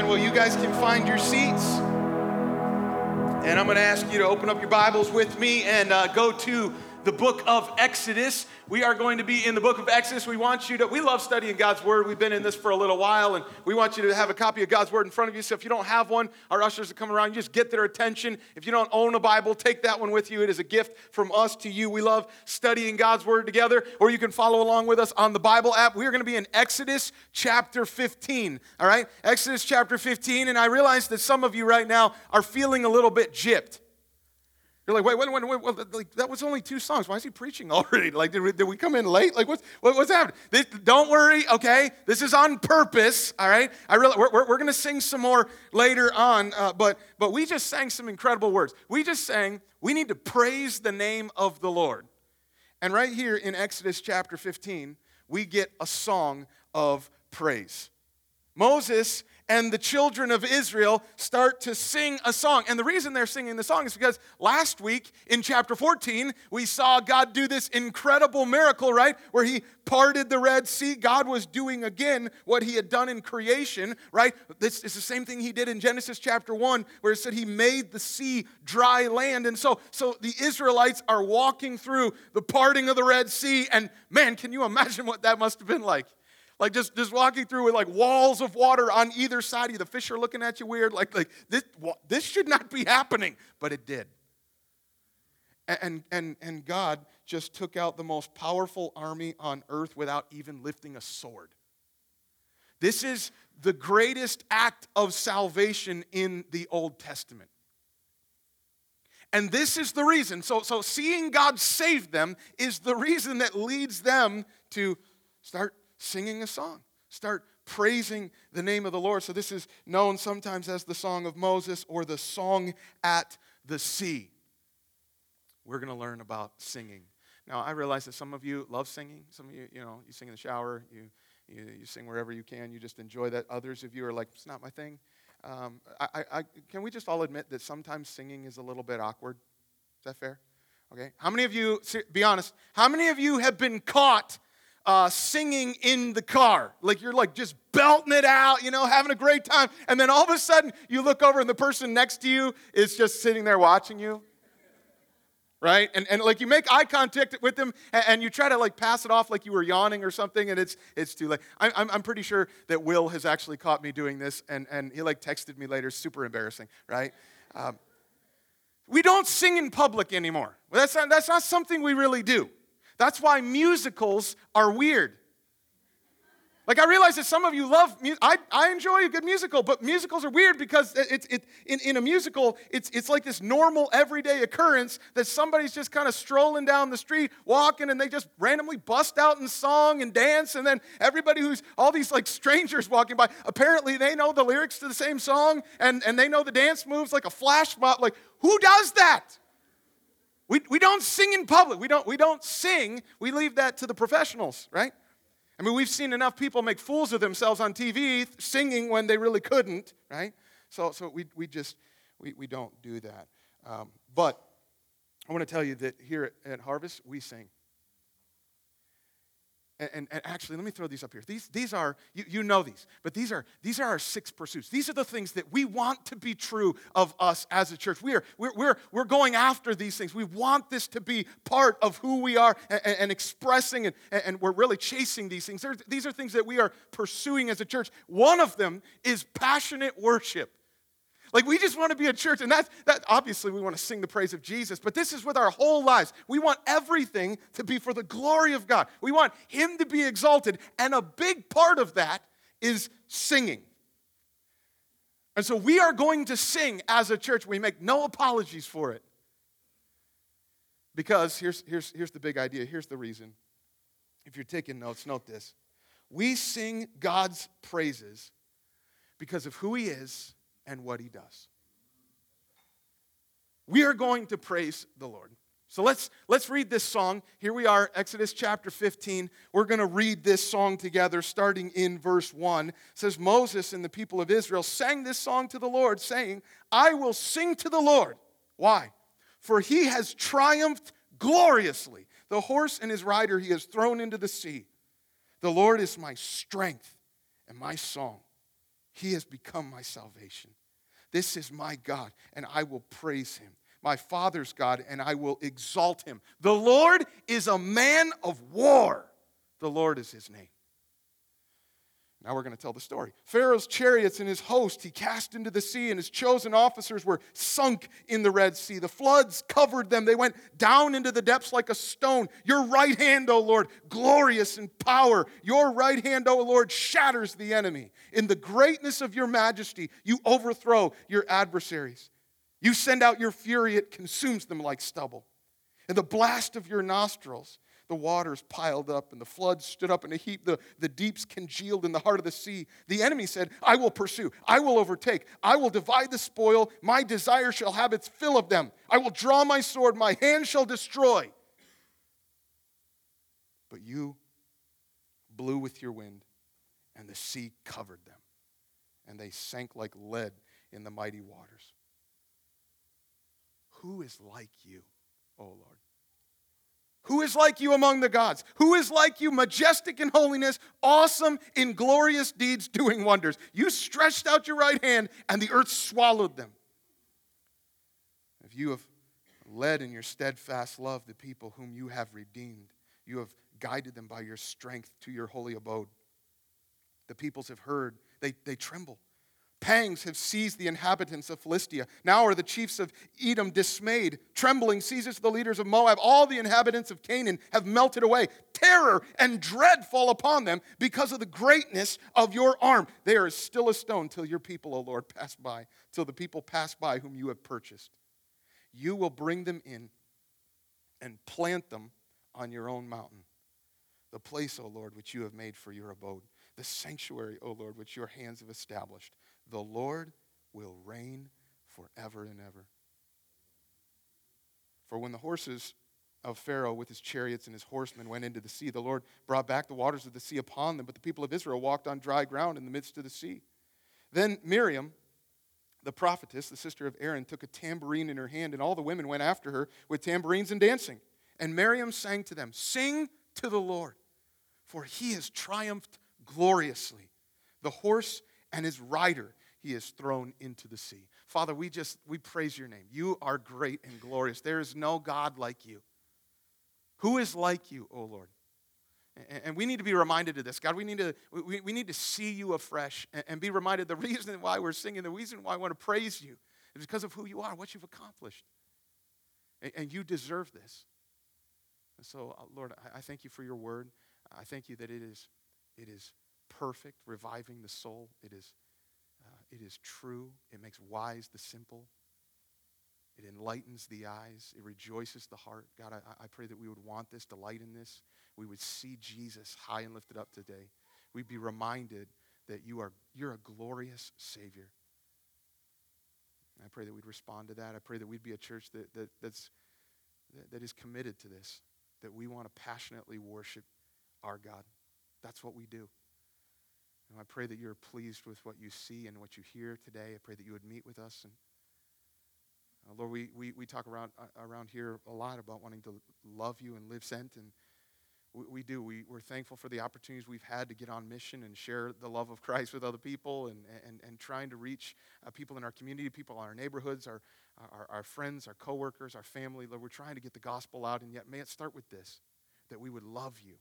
Amen. Well, you guys can find your seats. And I'm going to ask you to open up your Bibles with me and uh, go to the book of Exodus. We are going to be in the book of Exodus. We want you to, we love studying God's Word. We've been in this for a little while, and we want you to have a copy of God's Word in front of you. So if you don't have one, our ushers will come around, you just get their attention. If you don't own a Bible, take that one with you. It is a gift from us to you. We love studying God's Word together, or you can follow along with us on the Bible app. We are going to be in Exodus chapter 15, all right? Exodus chapter 15, and I realize that some of you right now are feeling a little bit gypped. You're like, wait, wait, wait, wait, wait like, that was only two songs. Why is he preaching already? Like, did we, did we come in late? Like, what's, what, what's happening? This, don't worry, okay? This is on purpose, all right? I really, we're, we're, we're going to sing some more later on, uh, but, but we just sang some incredible words. We just sang, we need to praise the name of the Lord. And right here in Exodus chapter 15, we get a song of praise. Moses and the children of Israel start to sing a song. And the reason they're singing the song is because last week in chapter 14, we saw God do this incredible miracle, right? Where he parted the Red Sea. God was doing again what he had done in creation, right? This is the same thing he did in Genesis chapter 1, where it said he made the sea dry land. And so, so the Israelites are walking through the parting of the Red Sea. And man, can you imagine what that must have been like? Like just, just walking through with like walls of water on either side of you. The fish are looking at you weird. Like, like this, this should not be happening, but it did. And, and, and God just took out the most powerful army on earth without even lifting a sword. This is the greatest act of salvation in the Old Testament. And this is the reason. So, so seeing God save them is the reason that leads them to start singing a song. Start praising the name of the Lord. So, this is known sometimes as the Song of Moses or the Song at the Sea. We're going to learn about singing. Now, I realize that some of you love singing. Some of you, you know, you sing in the shower, you, you, you sing wherever you can, you just enjoy that. Others of you are like, it's not my thing. Um, I, I, can we just all admit that sometimes singing is a little bit awkward? Is that fair? Okay. How many of you, be honest, how many of you have been caught uh, singing in the car. Like you're like just belting it out, you know, having a great time. And then all of a sudden you look over and the person next to you is just sitting there watching you. Right? And, and like you make eye contact with them and, and you try to like pass it off like you were yawning or something and it's, it's too late. I, I'm, I'm pretty sure that Will has actually caught me doing this and, and he like texted me later, super embarrassing, right? Um, we don't sing in public anymore. That's not, that's not something we really do. That's why musicals are weird. Like, I realize that some of you love, I, I enjoy a good musical, but musicals are weird because it's, it, in, in a musical, it's, it's like this normal, everyday occurrence that somebody's just kind of strolling down the street, walking, and they just randomly bust out in song and dance, and then everybody who's, all these like strangers walking by, apparently they know the lyrics to the same song, and, and they know the dance moves like a flash mob. Like, who does that? We, we don't sing in public. We don't, we don't sing. We leave that to the professionals, right? I mean, we've seen enough people make fools of themselves on TV singing when they really couldn't, right? So, so we, we just, we, we don't do that. Um, but I want to tell you that here at, at Harvest, we sing. And, and, actually, let me throw these up here. These, these are, you, you know these, but these are, these are our six pursuits. These are the things that we want to be true of us as a church. We are, we're, we're, we're going after these things. We want this to be part of who we are and, and expressing, and, and we're really chasing these things. these are things that we are pursuing as a church. One of them is passionate worship. Like we just want to be a church, and that's that obviously we want to sing the praise of Jesus, but this is with our whole lives. We want everything to be for the glory of God. We want Him to be exalted, and a big part of that is singing. And so we are going to sing as a church. We make no apologies for it. Because here's, here's, here's the big idea. Here's the reason. If you're taking notes, note this. We sing God's praises because of who He is and what he does. We are going to praise the Lord. So let's let's read this song. Here we are, Exodus chapter 15. We're going to read this song together starting in verse 1. It says Moses and the people of Israel sang this song to the Lord saying, "I will sing to the Lord." Why? For he has triumphed gloriously. The horse and his rider he has thrown into the sea. The Lord is my strength and my song. He has become my salvation. This is my God, and I will praise him. My Father's God, and I will exalt him. The Lord is a man of war. The Lord is his name. Now we're going to tell the story. Pharaoh's chariots and his host he cast into the sea, and his chosen officers were sunk in the Red Sea. The floods covered them. They went down into the depths like a stone. Your right hand, O Lord, glorious in power. Your right hand, O Lord, shatters the enemy. In the greatness of your majesty, you overthrow your adversaries. You send out your fury, it consumes them like stubble. In the blast of your nostrils, the waters piled up and the floods stood up in a heap. The, the deeps congealed in the heart of the sea. The enemy said, I will pursue, I will overtake, I will divide the spoil. My desire shall have its fill of them. I will draw my sword, my hand shall destroy. But you blew with your wind, and the sea covered them, and they sank like lead in the mighty waters. Who is like you, O Lord? Who is like you among the gods? Who is like you, majestic in holiness, awesome in glorious deeds, doing wonders? You stretched out your right hand, and the earth swallowed them. If you have led in your steadfast love the people whom you have redeemed, you have guided them by your strength to your holy abode. The peoples have heard, they, they tremble. Pangs have seized the inhabitants of Philistia. Now are the chiefs of Edom dismayed. Trembling seizes the leaders of Moab. All the inhabitants of Canaan have melted away. Terror and dread fall upon them because of the greatness of your arm. They are still a stone till your people, O Lord, pass by, till the people pass by whom you have purchased. You will bring them in and plant them on your own mountain, the place, O Lord, which you have made for your abode, the sanctuary, O Lord, which your hands have established. The Lord will reign forever and ever. For when the horses of Pharaoh with his chariots and his horsemen went into the sea, the Lord brought back the waters of the sea upon them, but the people of Israel walked on dry ground in the midst of the sea. Then Miriam, the prophetess, the sister of Aaron, took a tambourine in her hand, and all the women went after her with tambourines and dancing. And Miriam sang to them, Sing to the Lord, for he has triumphed gloriously. The horse and his rider he is thrown into the sea. Father, we just we praise your name. You are great and glorious. There is no God like you. Who is like you, O Lord? And we need to be reminded of this. God, we need to, we, we need to see you afresh and be reminded the reason why we're singing, the reason why I want to praise you is because of who you are, what you've accomplished. And you deserve this. And so, uh, Lord, I thank you for your word. I thank you that it is, it is perfect, reviving the soul. It is it is true. It makes wise the simple. It enlightens the eyes. It rejoices the heart. God, I, I pray that we would want this, delight in this. We would see Jesus high and lifted up today. We'd be reminded that you are you're a glorious Savior. And I pray that we'd respond to that. I pray that we'd be a church that, that, that's, that, that is committed to this, that we want to passionately worship our God. That's what we do. And I pray that you're pleased with what you see and what you hear today. I pray that you would meet with us. And uh, Lord, we, we, we talk around, uh, around here a lot about wanting to love you and live sent. And we, we do. We, we're thankful for the opportunities we've had to get on mission and share the love of Christ with other people and, and, and trying to reach uh, people in our community, people in our neighborhoods, our, our, our friends, our coworkers, our family. Lord, we're trying to get the gospel out. And yet, may it start with this that we would love you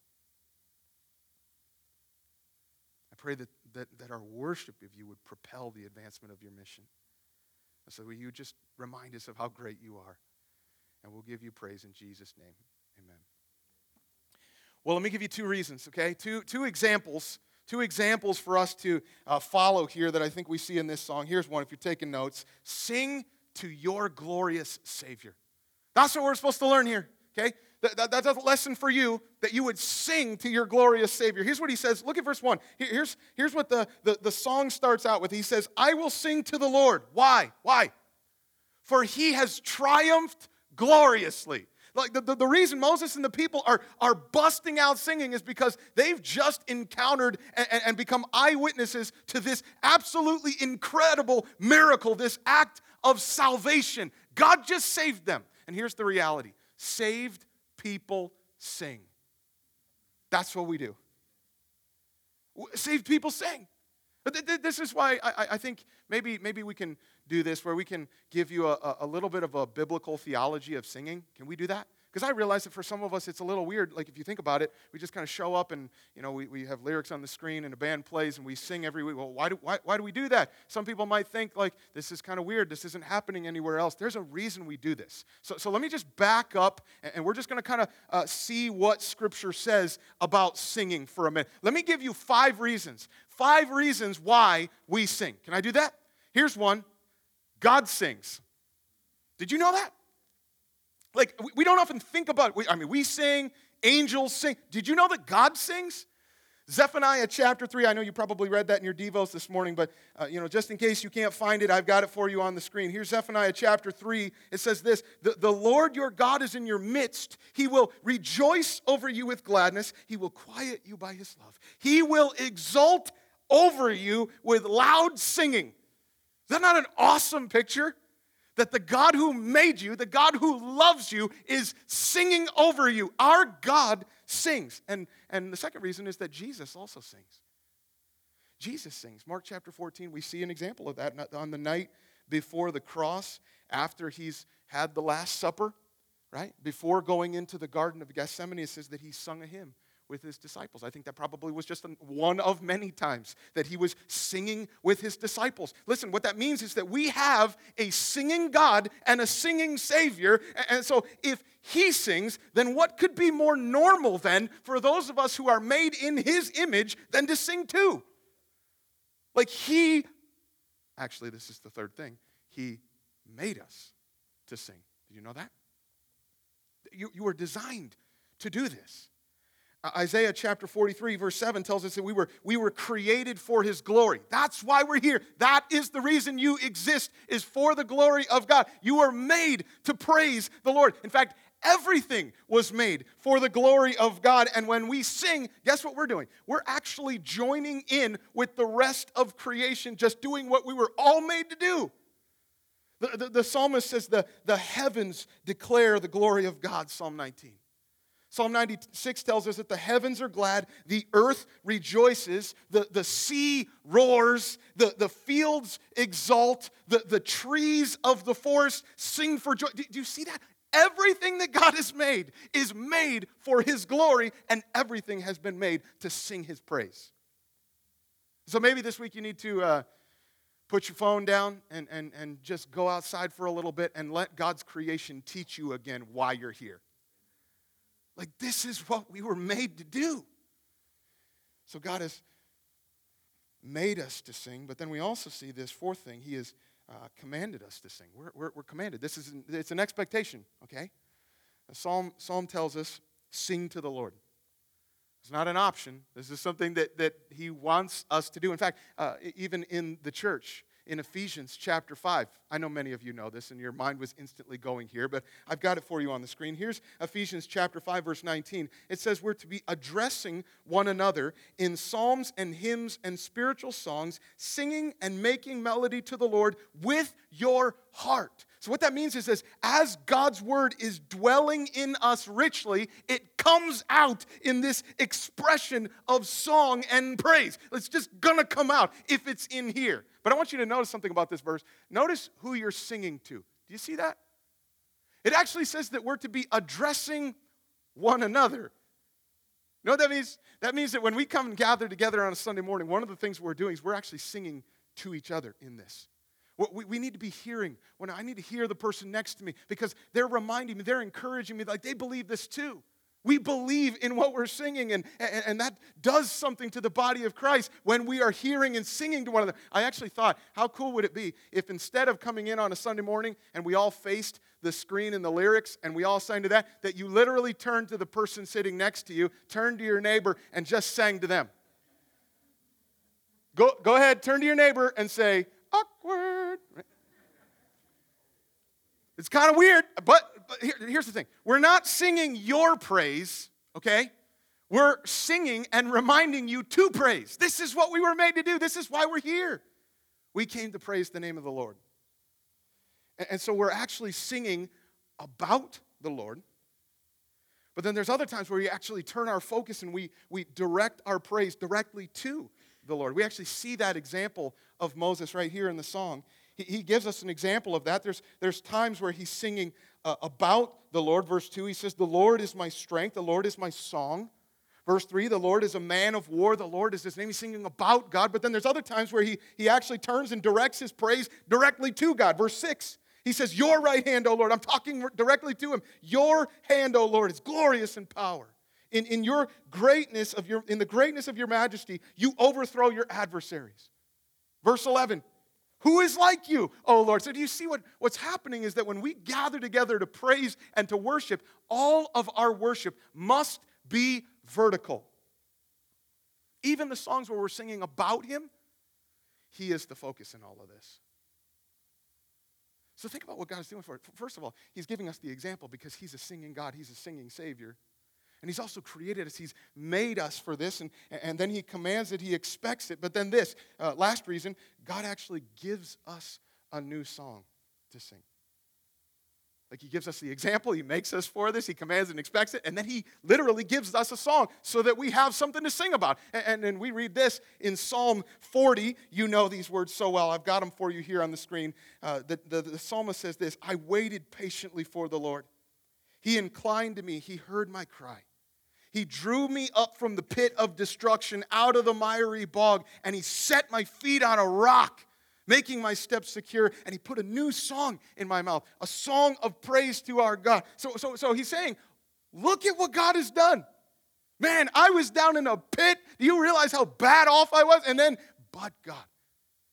pray that, that, that our worship of you would propel the advancement of your mission. so will you just remind us of how great you are? And we'll give you praise in Jesus' name. Amen. Well, let me give you two reasons, okay? Two, two examples. Two examples for us to uh, follow here that I think we see in this song. Here's one if you're taking notes Sing to your glorious Savior. That's what we're supposed to learn here, okay? That, that, that's a lesson for you that you would sing to your glorious Savior. Here's what he says. Look at verse 1. Here's, here's what the, the, the song starts out with. He says, I will sing to the Lord. Why? Why? For he has triumphed gloriously. Like the, the, the, reason Moses and the people are, are busting out singing is because they've just encountered and, and become eyewitnesses to this absolutely incredible miracle, this act of salvation. God just saved them. And here's the reality saved people sing. That's what we do. Saved people sing. This is why I, think maybe, maybe we can do this where we can give you a, a little bit of a biblical theology of singing. Can we do that? Because I realize that for some of us it's a little weird. Like if you think about it, we just kind of show up and you know we, we have lyrics on the screen and a band plays and we sing every week. Well, why do, why, why do we do that? Some people might think like this is kind of weird. This isn't happening anywhere else. There's a reason we do this. So, so let me just back up and, and we're just going to kind of uh, see what Scripture says about singing for a minute. Let me give you five reasons. Five reasons why we sing. Can I do that? Here's one God sings. Did you know that? Like, we don't often think about. I mean, we sing, angels sing. Did you know that God sings? Zephaniah chapter 3, I know you probably read that in your Devos this morning, but uh, you know, just in case you can't find it, I've got it for you on the screen. Here's Zephaniah chapter 3. It says this the, the Lord your God is in your midst. He will rejoice over you with gladness. He will quiet you by his love. He will exult over you with loud singing. Is that not an awesome picture? That the God who made you, the God who loves you, is singing over you. Our God sings. And, and the second reason is that Jesus also sings. Jesus sings. Mark chapter 14, we see an example of that on the night before the cross, after he's had the Last Supper, right? Before going into the Garden of Gethsemane, it says that he sung a hymn with his disciples. I think that probably was just one of many times that he was singing with his disciples. Listen, what that means is that we have a singing God and a singing Savior. And so if he sings, then what could be more normal then for those of us who are made in his image than to sing too? Like he, actually, this is the third thing, he made us to sing. Did you know that? You, you were designed to do this. Uh, Isaiah chapter 43, verse 7 tells us that we were, we were created for his glory. That's why we're here. That is the reason you exist, is for the glory of God. You are made to praise the Lord. In fact, everything was made for the glory of God. And when we sing, guess what we're doing? We're actually joining in with the rest of creation, just doing what we were all made to do. The, the, the psalmist says, the, the heavens declare the glory of God, Psalm 19. Psalm 96 tells us that the heavens are glad, the earth rejoices, the, the sea roars, the, the fields exult, the, the trees of the forest sing for joy. Do, do you see that? Everything that God has made is made for His glory, and everything has been made to sing His praise. So maybe this week you need to uh, put your phone down and, and, and just go outside for a little bit and let God's creation teach you again why you're here. Like, this is what we were made to do. So, God has made us to sing, but then we also see this fourth thing. He has uh, commanded us to sing. We're, we're, we're, commanded. This is an, it's an expectation, okay? Psalm, Psalm tells us, sing to the Lord. It's not an option. This is something that, that he wants us to do. In fact, uh, even in the church, in Ephesians chapter 5. I know many of you know this, and your mind was instantly going here, but I've got it for you on the screen. Here's Ephesians chapter 5, verse 19. It says, We're to be addressing one another in psalms and hymns and spiritual songs, singing and making melody to the Lord with your heart. So, what that means is this as God's word is dwelling in us richly, it comes out in this expression of song and praise. It's just gonna come out if it's in here. But I want you to notice something about this verse. Notice who you're singing to. Do you see that? It actually says that we're to be addressing one another. You know what that means? That means that when we come and gather together on a Sunday morning, one of the things we're doing is we're actually singing to each other in this. We, we need to be hearing. When I need to hear the person next to me because they're reminding me, they're encouraging me, like they believe this too. We believe in what we're singing, and, and, and, that does something to the body of Christ when we are hearing and singing to one another. I actually thought, how cool would it be if instead of coming in on a Sunday morning and we all faced the screen and the lyrics and we all sang to that, that you literally turned to the person sitting next to you, turned to your neighbor, and just sang to them? Go, go ahead, turn to your neighbor and say, awkward. It's kind of weird, but but here, here's the thing we're not singing your praise, okay? We're singing and reminding you to praise. This is what we were made to do. This is why we're here. We came to praise the name of the Lord. And, and so we're actually singing about the Lord. But then there's other times where we actually turn our focus and we, we direct our praise directly to the Lord. We actually see that example of Moses right here in the song. He, he gives us an example of that. There's, there's times where he's singing uh, about the Lord. Verse 2, he says, The Lord is my strength, the Lord is my song. Verse 3, the Lord is a man of war. The Lord is his name. He's singing about God. But then there's other times where he, he actually turns and directs his praise directly to God. Verse 6, he says, Your right hand, O Lord. I'm talking directly to him. Your hand, O Lord, is glorious in power. In, in your greatness of your, in the greatness of your majesty, you overthrow your adversaries. Verse 11, who is like you, O Lord? So, do you see what, what's happening is that when we gather together to praise and to worship, all of our worship must be vertical. Even the songs where we're singing about Him, He is the focus in all of this. So think about what God is doing for it. First of all, He's giving us the example because He's a singing God, He's a singing Savior. And He's also created us, He's made us for this, and, and then He commands it, He expects it. But then, this uh, last reason, God actually gives us a new song to sing. Like he gives us the example, he makes us for this, he commands and expects it, and then he literally gives us a song so that we have something to sing about. And, and, we read this in Psalm 40. You know these words so well. I've got them for you here on the screen. Uh, the, the, the psalmist says this I waited patiently for the Lord. He inclined to me, he heard my cry. He drew me up from the pit of destruction, out of the miry bog, and he set my feet on a rock making my steps secure. And he put a new song in my mouth, a song of praise to our God. So, so, so he's saying, Look at what God has done. Man, I was down in a pit. Do you realize how bad off I was? And then, but God,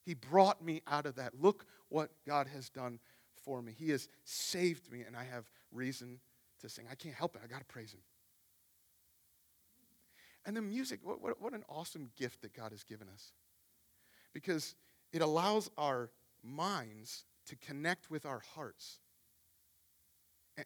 He brought me out of that. Look what God has done for me. He has saved me, and I have reason to sing. I can't help it. I got to praise Him. And the music, what, what, what, an awesome gift that God has given us. Because it allows our minds to connect with our hearts.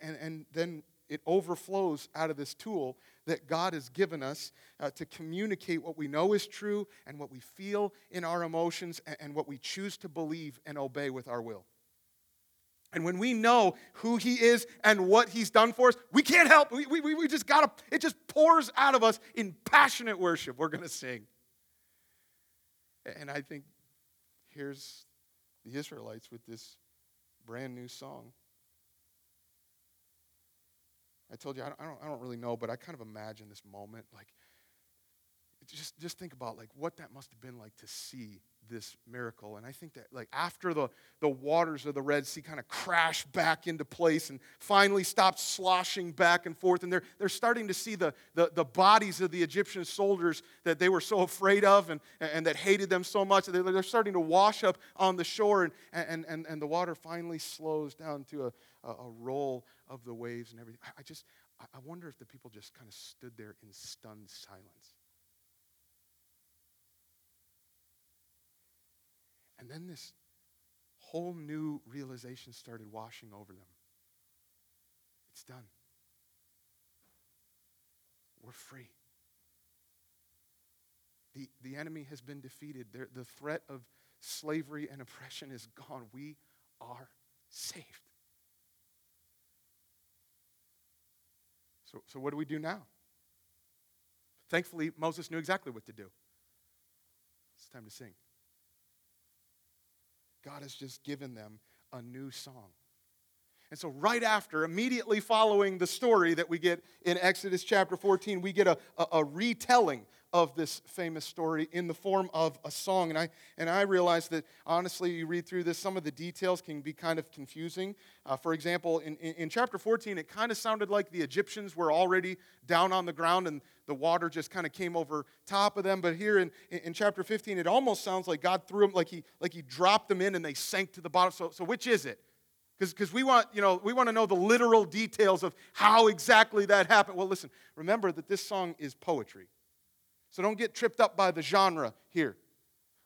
And, and then it overflows out of this tool that God has given us uh, to communicate what we know is true and what we feel in our emotions and, and what we choose to believe and obey with our will. And when we know who He is and what He's done for us, we can't help. We, we, we just got to, it just pours out of us in passionate worship. We're to sing. And I think here's the Israelites with this brand new song. I told you, I don't, I don't really know, but I kind of imagine this moment. Like, just, just think about like what that must have been like to see this miracle. And I think that like after the, the waters of the Red Sea kind of crash back into place and finally stop sloshing back and forth, and they're, they're starting to see the, the, the bodies of the Egyptian soldiers that they were so afraid of and, and that hated them so much, they're, they're starting to wash up on the shore, and, and, and, and the water finally slows down to a, a, roll of the waves and everything. I just, I wonder if the people just kind of stood there in stunned silence. And then this whole new realization started washing over them. It's done. We're free. The, the enemy has been defeated. The, the threat of slavery and oppression is gone. We are saved. So, so what do we do now? Thankfully, Moses knew exactly what to do. It's time to sing. God has just given them a new song. And so, right after, immediately following the story that we get in Exodus chapter 14, we get a, a, a, retelling of this famous story in the form of a song. And I, and I realize that, honestly, you read through this, some of the details can be kind of confusing. Uh, for example, in, in, in chapter 14, it kind of sounded like the Egyptians were already down on the ground and the water just kind of came over top of them. But here in, in chapter 15, it almost sounds like God threw them, like he, like he dropped them in and they sank to the bottom. So, so which is it? Because we want, you know, we want to know the literal details of how exactly that happened. Well, listen, remember that this song is poetry. So don't get tripped up by the genre here.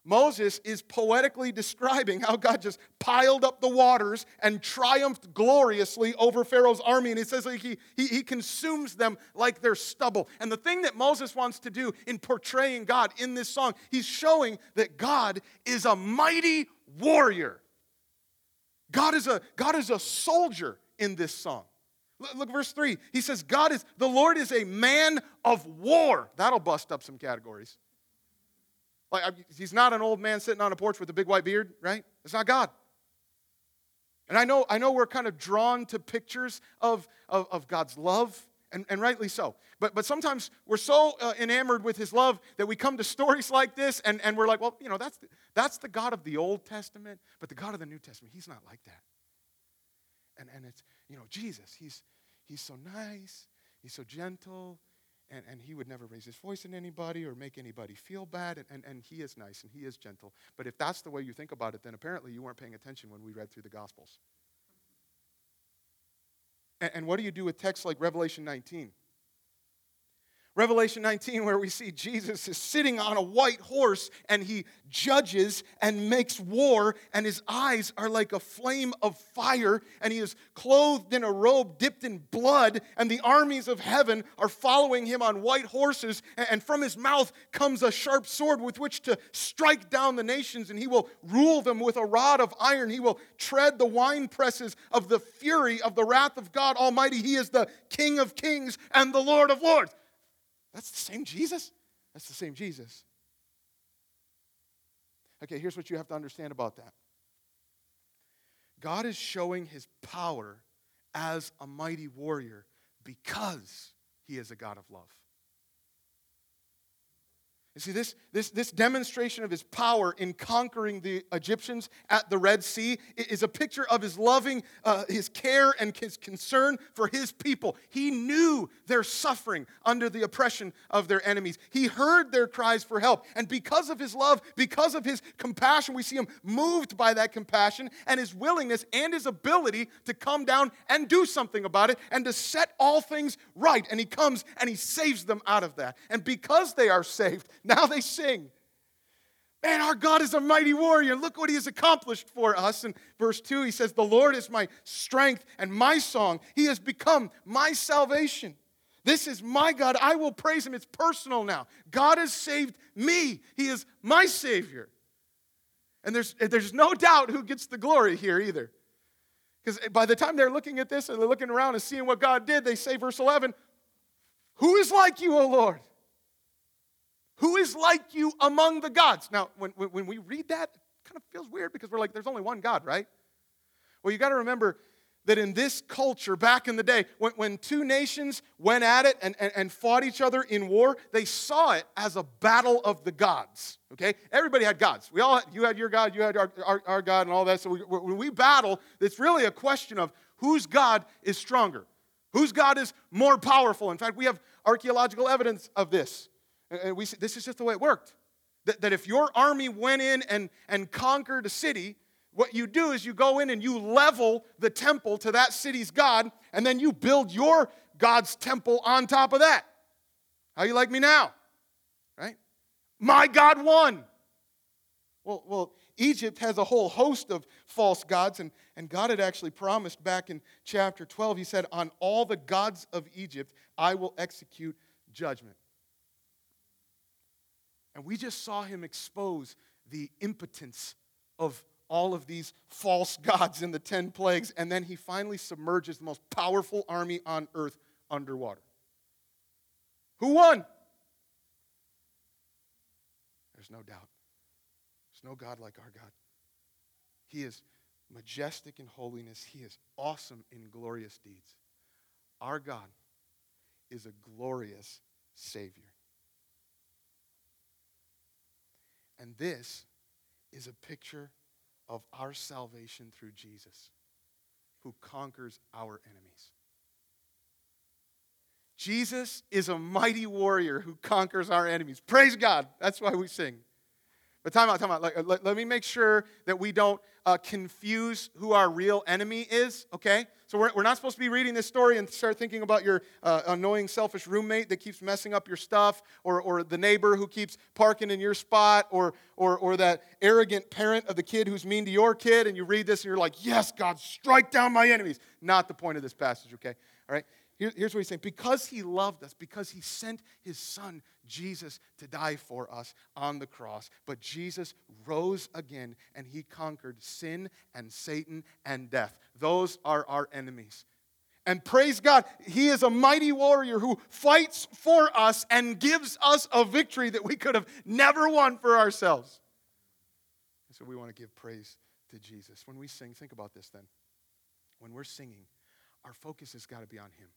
Moses is poetically describing how God just piled up the waters and triumphed gloriously over Pharaoh's army. And he says like he, he, he consumes them like they're stubble. And the thing that Moses wants to do in portraying God in this song, he's showing that God is a mighty warrior. God is a, God is a soldier in this song. Look, verse 3. He says, God is, the Lord is a man of war. That'll bust up some categories. Like, he's not an old man sitting on a porch with a big white beard, right? It's not God. And I know, I know we're kind of drawn to pictures of, of, of God's love, and, and rightly so. But, but sometimes we're so uh, enamored with his love that we come to stories like this and, and we're like, well, you know, that's the, that's the God of the Old Testament, but the God of the New Testament, he's not like that. And, and it's, you know, Jesus, he's, he's so nice, he's so gentle, and, and he would never raise his voice in anybody or make anybody feel bad, and, and, and he is nice and he is gentle. But if that's the way you think about it, then apparently you weren't paying attention when we read through the Gospels. And, and what do you do with texts like Revelation 19? Revelation 19, where we see Jesus is sitting on a white horse and he judges and makes war, and his eyes are like a flame of fire, and he is clothed in a robe dipped in blood, and the armies of heaven are following him on white horses, and from his mouth comes a sharp sword with which to strike down the nations, and he will rule them with a rod of iron. He will tread the wine presses of the fury of the wrath of God Almighty. He is the King of kings and the Lord of lords. That's the same Jesus? That's the same Jesus. Okay, here's what you have to understand about that God is showing his power as a mighty warrior because he is a God of love. You see, this, this, this demonstration of his power in conquering the Egyptians at the Red Sea is a picture of his loving, uh, his care, and his concern for his people. He knew their suffering under the oppression of their enemies. He heard their cries for help. And because of his love, because of his compassion, we see him moved by that compassion and his willingness and his ability to come down and do something about it and to set all things right. And he comes and he saves them out of that. And because they are saved, now they sing. Man, our God is a mighty warrior. Look what he has accomplished for us. In verse 2, he says, The Lord is my strength and my song. He has become my salvation. This is my God. I will praise him. It's personal now. God has saved me, he is my Savior. And there's, there's no doubt who gets the glory here either. Because by the time they're looking at this and they're looking around and seeing what God did, they say, verse 11, Who is like you, O Lord? Who is like you among the gods? Now, when, when, we read that, it kind of feels weird because we're like, there's only one God, right? Well, you got to remember that in this culture back in the day, when, when two nations went at it and, and, and, fought each other in war, they saw it as a battle of the gods. Okay? Everybody had gods. We all, you had your God, you had our, our, our God, and all that. So we, when we battle, it's really a question of whose God is stronger, whose God is more powerful. In fact, we have archaeological evidence of this. And we, this is just the way it worked. That, that if your army went in and, and conquered a city, what you do is you go in and you level the temple to that city's God, and then you build your God's temple on top of that. How you like me now? Right? My God won. Well, well, Egypt has a whole host of false gods, and, and God had actually promised back in chapter 12, He said, On all the gods of Egypt I will execute judgment. And we just saw him expose the impotence of all of these false gods in the 10 plagues. And then he finally submerges the most powerful army on earth underwater. Who won? There's no doubt. There's no God like our God. He is majestic in holiness, He is awesome in glorious deeds. Our God is a glorious Savior. And this is a picture of our salvation through Jesus, who conquers our enemies. Jesus is a mighty warrior who conquers our enemies. Praise God. That's why we sing. But time out, time out. Let, let, let me make sure that we don't uh, confuse who our real enemy is, okay? So we're, we're not supposed to be reading this story and start thinking about your uh, annoying, selfish roommate that keeps messing up your stuff, or, or the neighbor who keeps parking in your spot, or, or, or that arrogant parent of the kid who's mean to your kid, and you read this and you're like, yes, God, strike down my enemies. Not the point of this passage, okay? All right? Here, here's what he's saying because he loved us, because he sent his son Jesus to die for us on the cross. But Jesus rose again and he conquered sin and Satan and death. Those are our enemies. And praise God, He is a mighty warrior who fights for us and gives us a victory that we could have never won for ourselves. So we want to give praise to Jesus. When we sing, think about this then. When we're singing, our focus has got to be on Him.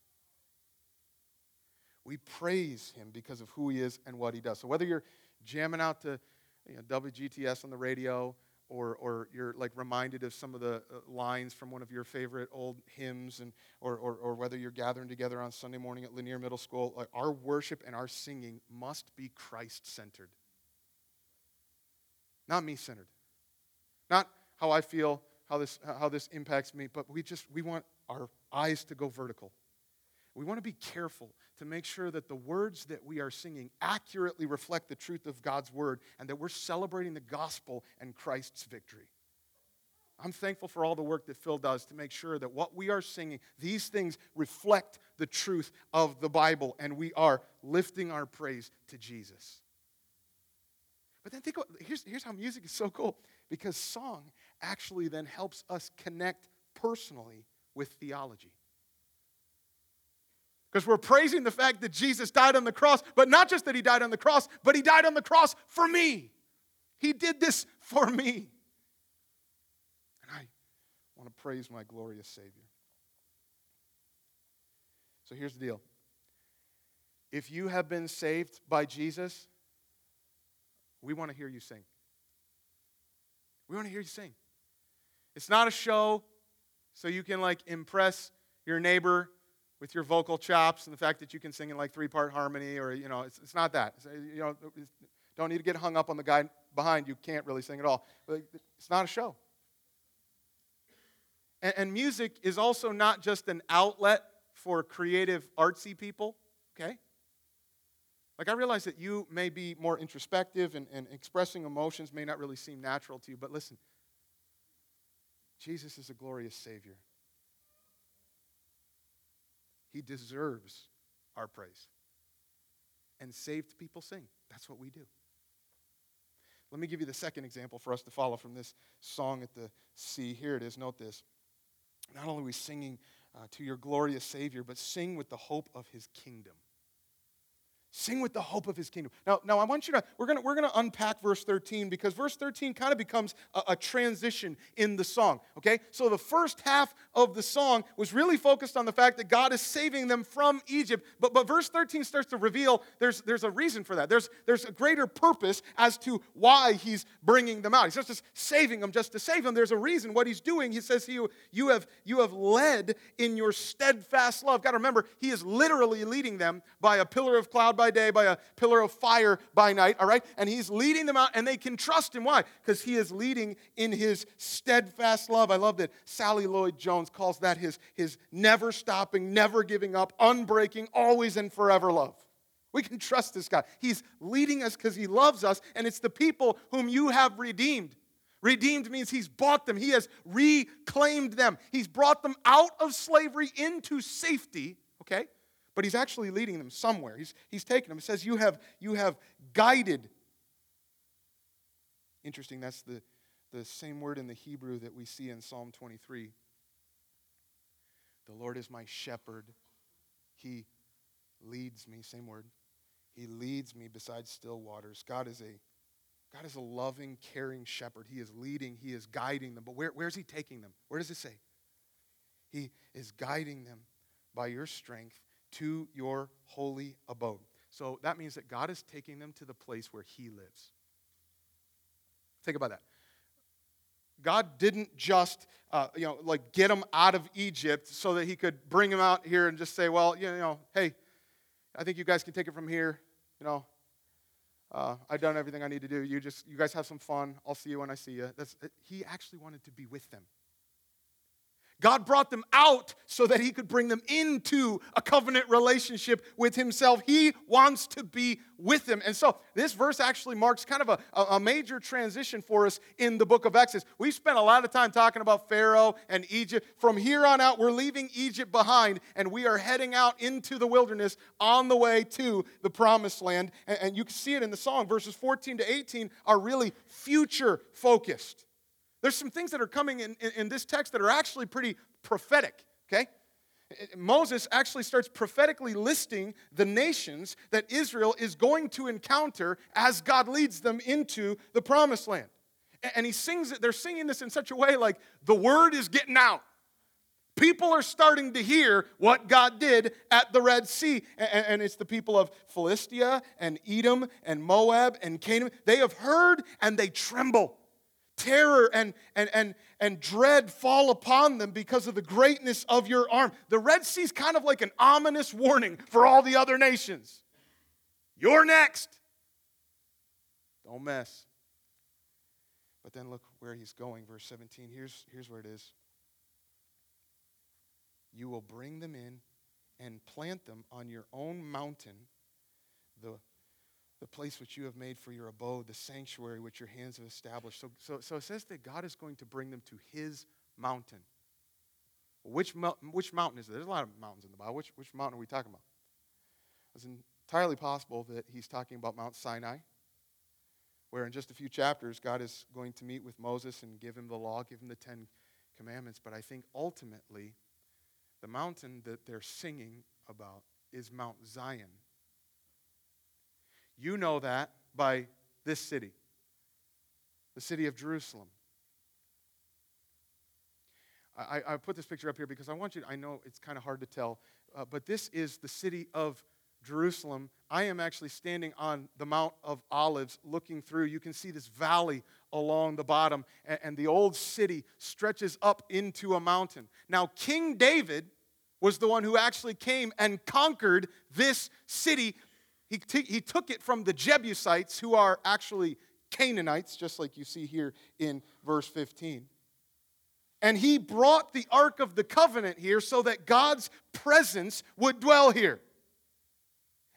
We praise Him because of who He is and what He does. So whether you're jamming out to you know, WGTS on the radio, or, or you're like reminded of some of the uh, lines from one of your favorite old hymns, and, or, or, or whether you're gathering together on Sunday morning at Lanier Middle School, like our worship and our singing must be Christ centered. Not me centered. Not how I feel, how this, how this impacts me, but we just, we want our eyes to go vertical. We want to be careful to make sure that the words that we are singing accurately reflect the truth of God's word and that we're celebrating the gospel and Christ's victory. I'm thankful for all the work that Phil does to make sure that what we are singing, these things reflect the truth of the Bible, and we are lifting our praise to Jesus. But then think about here's, here's how music is so cool because song actually then helps us connect personally with theology. Because we're praising the fact that Jesus died on the cross, but not just that he died on the cross, but he died on the cross for me. He did this for me. And I want to praise my glorious Savior. So here's the deal if you have been saved by Jesus, we want to hear you sing. We want to hear you sing. It's not a show so you can like impress your neighbor with your vocal chops and the fact that you can sing in like three part harmony or you know it's, it's not that. It's, you know don't need to get hung up on the guy behind. You can't really sing at all. It's not a show. And, and music is also not just an outlet for creative artsy people okay? Like i realize that you may be more introspective and, and expressing emotions may not really seem natural to you but listen jesus is a glorious savior he deserves our praise. And saved people sing. That's what we do. Let me give you the second example for us to follow from this song at the sea. Here it is. Note this. Not only are we singing uh, to your glorious Savior, but sing with the hope of his kingdom. Sing with the hope of his kingdom. Now, now I want you to, we're gonna, we're gonna unpack verse 13 because verse 13 kind of becomes a, a, transition in the song, okay? So the first half of the song was really focused on the fact that God is saving them from Egypt. But, but verse 13 starts to reveal there's, there's a reason for that. There's, there's a greater purpose as to why he's bringing them out. He's not just saving them just to save them. There's a reason what he's doing. He says, you, you, have, you have led in your steadfast love. Got to remember, he is literally leading them by a pillar of cloud by day, by a pillar of fire by night, all right? And he's leading them out, and they can trust him. Why? Because he is leading in his steadfast love. I love that Sally Lloyd Jones calls that his, his never stopping, never giving up, unbreaking, always and forever love. We can trust this God. He's leading us because he loves us, and it's the people whom you have redeemed. Redeemed means he's bought them, he has reclaimed them, he's brought them out of slavery into safety, okay? But he's actually leading them somewhere. He's, he's taking them. It says, you have, you have guided. Interesting, that's the, the same word in the Hebrew that we see in Psalm 23. The Lord is my shepherd. He leads me, same word. He leads me beside still waters. God is a God is a loving, caring shepherd. He is leading, he is guiding them. But where, where's he taking them? Where does it say? He is guiding them by your strength to your holy abode. So that means that God is taking them to the place where He lives. Think about that. God didn't just, uh, you know, like get them out of Egypt so that He could bring them out here and just say, well, you know, hey, I think you guys can take it from here. You know, uh, I've done everything I need to do. You just, you guys have some fun. I'll see you when I see you. That's, he actually wanted to be with them. God brought them out so that He could bring them into a covenant relationship with Himself. He wants to be with them. And so this verse actually marks kind of a, a major transition for us in the book of Exodus. We've spent a lot of time talking about Pharaoh and Egypt. From here on out, we're leaving Egypt behind and we are heading out into the wilderness on the way to the promised land. And, and you can see it in the song. Verses 14 to 18 are really future focused. There's some things that are coming in, in, in, this text that are actually pretty prophetic, okay? Moses actually starts prophetically listing the nations that Israel is going to encounter as God leads them into the promised land. And he sings it, they're singing this in such a way like the word is getting out. People are starting to hear what God did at the Red Sea. And it's the people of Philistia and Edom and Moab and Canaan. They have heard and they tremble terror and, and, and, and dread fall upon them because of the greatness of your arm. The Red Sea is kind of like an ominous warning for all the other nations. You're next. Don't mess. But then look where he's going, verse 17. Here's, here's where it is. You will bring them in and plant them on your own mountain, the the place which you have made for your abode, the sanctuary which your hands have established. So, so, so it says that God is going to bring them to his mountain. Which, which mountain is it? There's a lot of mountains in the Bible. Which, which mountain are we talking about? It's entirely possible that he's talking about Mount Sinai, where in just a few chapters, God is going to meet with Moses and give him the law, give him the Ten Commandments. But I think ultimately, the mountain that they're singing about is Mount Zion you know that by this city, the city of Jerusalem. I, I put this picture up here because I want you to, I know it's kind of hard to tell, uh, but this is the city of Jerusalem. I am actually standing on the Mount of Olives looking through. You can see this valley along the bottom, and, and the old city stretches up into a mountain. Now, King David was the one who actually came and conquered this city he, t- he took it from the Jebusites, who are actually Canaanites, just like you see here in verse 15. And he brought the Ark of the Covenant here so that God's presence would dwell here.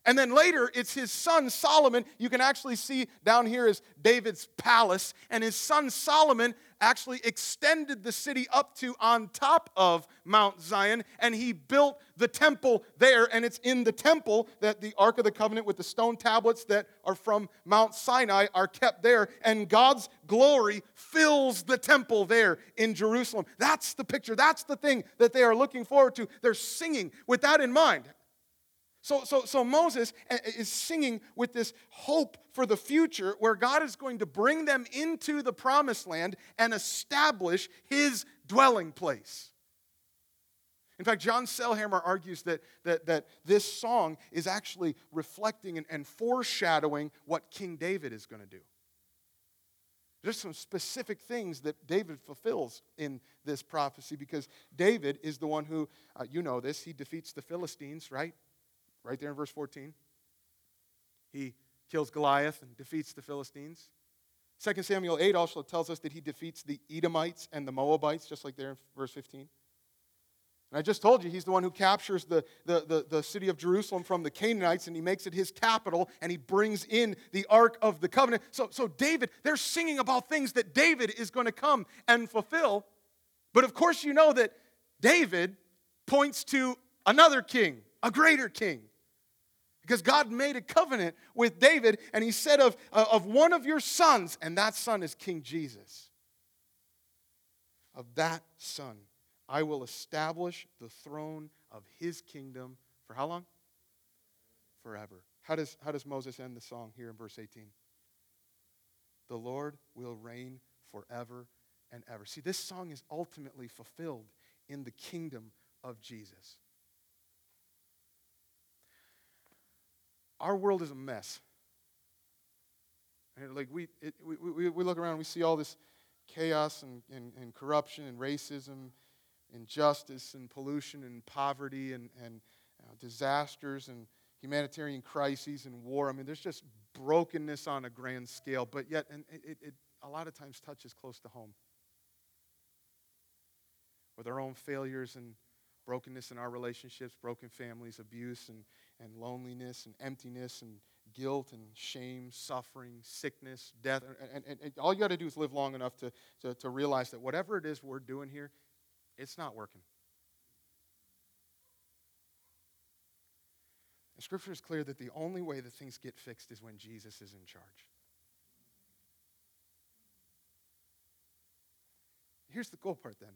And then later, it's his son Solomon. You can actually see down here is David's palace. And his son Solomon actually extended the city up to on top of Mount Zion. And he built the temple there. And it's in the temple that the Ark of the Covenant with the stone tablets that are from Mount Sinai are kept there. And God's glory fills the temple there in Jerusalem. That's the picture. That's the thing that they are looking forward to. They're singing with that in mind. So, so, so Moses uh, is singing with this hope for the future where God is going to bring them into the promised land and establish his dwelling place. In fact, John Sailhamer argues that, that, that this song is actually reflecting and, and foreshadowing what King David is going to do. There's some specific things that David fulfills in this prophecy because David is the one who, uh, you know this, he defeats the Philistines, right? Right there in verse 14. He kills Goliath and defeats the Philistines. 2 Samuel 8 also tells us that he defeats the Edomites and the Moabites, just like there in verse 15. And I just told you, he's the one who captures the, the, the, the, city of Jerusalem from the Canaanites and he makes it his capital and he brings in the Ark of the Covenant. So, so David, they're singing about things that David is going to come and fulfill. But of course, you know that David points to another king, a greater king. Because God made a covenant with David, and he said of, uh, of one of your sons, and that son is King Jesus. Of that son, I will establish the throne of his kingdom for how long? Forever. How does, how does Moses end the song here in verse 18? The Lord will reign forever and ever. See, this song is ultimately fulfilled in the kingdom of Jesus. Our world is a mess. And like we, it, we, we, we look around, we see all this chaos and, and, and corruption and racism, injustice and pollution and poverty and, and uh, disasters and humanitarian crises and war. I mean, there's just brokenness on a grand scale, but yet and it, it a lot of times touches close to home. With our own failures and brokenness in our relationships, broken families, abuse and, and loneliness and emptiness and guilt and shame, suffering, sickness, death. And, and, and all you got to do is live long enough to, to, to realize that whatever it is we're doing here, it's not working. Scripture is clear that the only way that things get fixed is when Jesus is in charge. Here's the cool part then.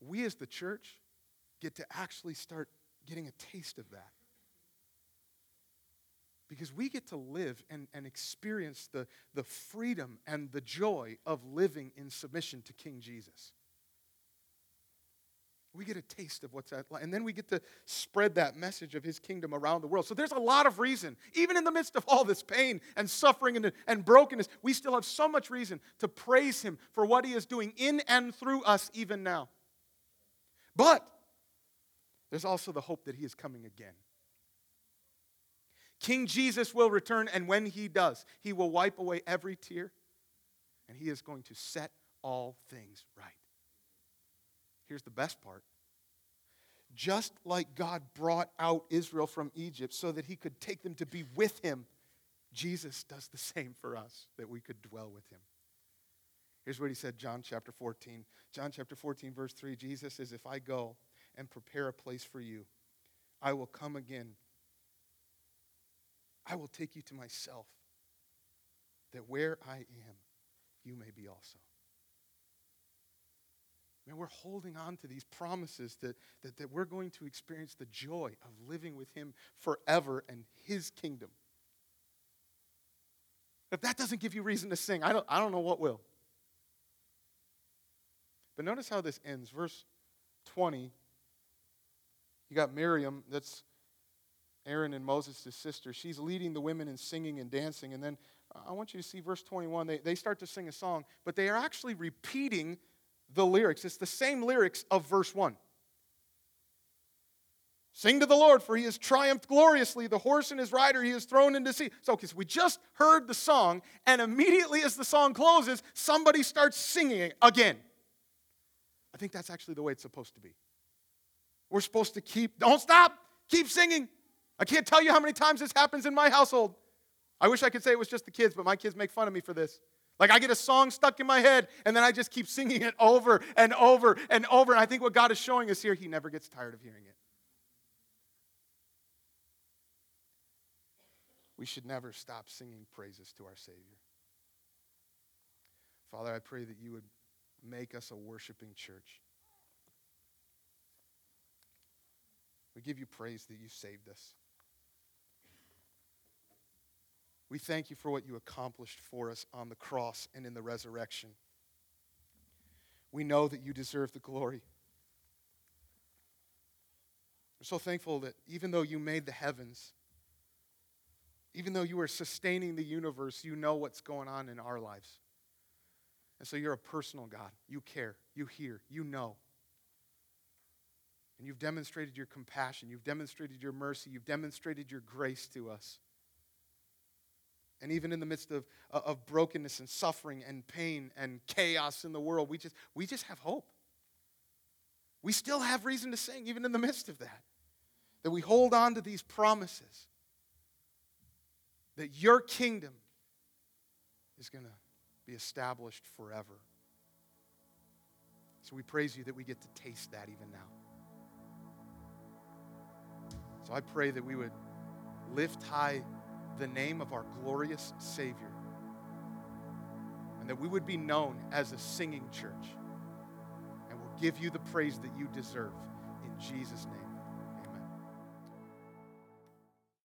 We as the church get to actually start getting a taste of that. Because we get to live and, and experience the, the freedom and the joy of living in submission to King Jesus. We get a taste of what's that like. And then we get to spread that message of his kingdom around the world. So there's a lot of reason, even in the midst of all this pain and suffering and, and brokenness, we still have so much reason to praise him for what he is doing in and through us even now. But there's also the hope that he is coming again. King Jesus will return, and when he does, he will wipe away every tear, and he is going to set all things right. Here's the best part. Just like God brought out Israel from Egypt so that he could take them to be with him, Jesus does the same for us, that we could dwell with him. Here's what he said, John chapter 14. John chapter 14, verse 3 Jesus says, If I go and prepare a place for you, I will come again. I will take you to myself, that where I am, you may be also. Man, we're holding on to these promises that, that, that we're going to experience the joy of living with Him forever and His kingdom. If that doesn't give you reason to sing, I don't, I don't know what will. But notice how this ends. Verse 20. You got Miriam, that's Aaron and Moses' sister. She's leading the women in singing and dancing. And then uh, I want you to see verse 21. They, they start to sing a song, but they are actually repeating the lyrics. It's the same lyrics of verse 1. Sing to the Lord, for he has triumphed gloriously. The horse and his rider he has thrown into sea. So, so we just heard the song, and immediately as the song closes, somebody starts singing again. I think that's actually the way it's supposed to be. We're supposed to keep, don't stop, keep singing. I can't tell you how many times this happens in my household. I wish I could say it was just the kids, but my kids make fun of me for this. Like I get a song stuck in my head, and then I just keep singing it over and over and over. And I think what God is showing us here, He never gets tired of hearing it. We should never stop singing praises to our Savior. Father, I pray that you would make us a worshiping church. We give you praise that you saved us. We thank you for what you accomplished for us on the cross and in the resurrection. We know that you deserve the glory. We're so thankful that even though you made the heavens, even though you are sustaining the universe, you know what's going on in our lives. And so you're a personal God. You care, you hear, you know. And you've demonstrated your compassion, you've demonstrated your mercy, you've demonstrated your grace to us. And even in the midst of, uh, of brokenness and suffering and pain and chaos in the world, we just, we just have hope. We still have reason to sing, even in the midst of that. That we hold on to these promises. That your kingdom is going to be established forever. So we praise you that we get to taste that even now. So I pray that we would lift high the name of our glorious Savior. And that we would be known as a singing church. And we'll give you the praise that you deserve. In Jesus' name.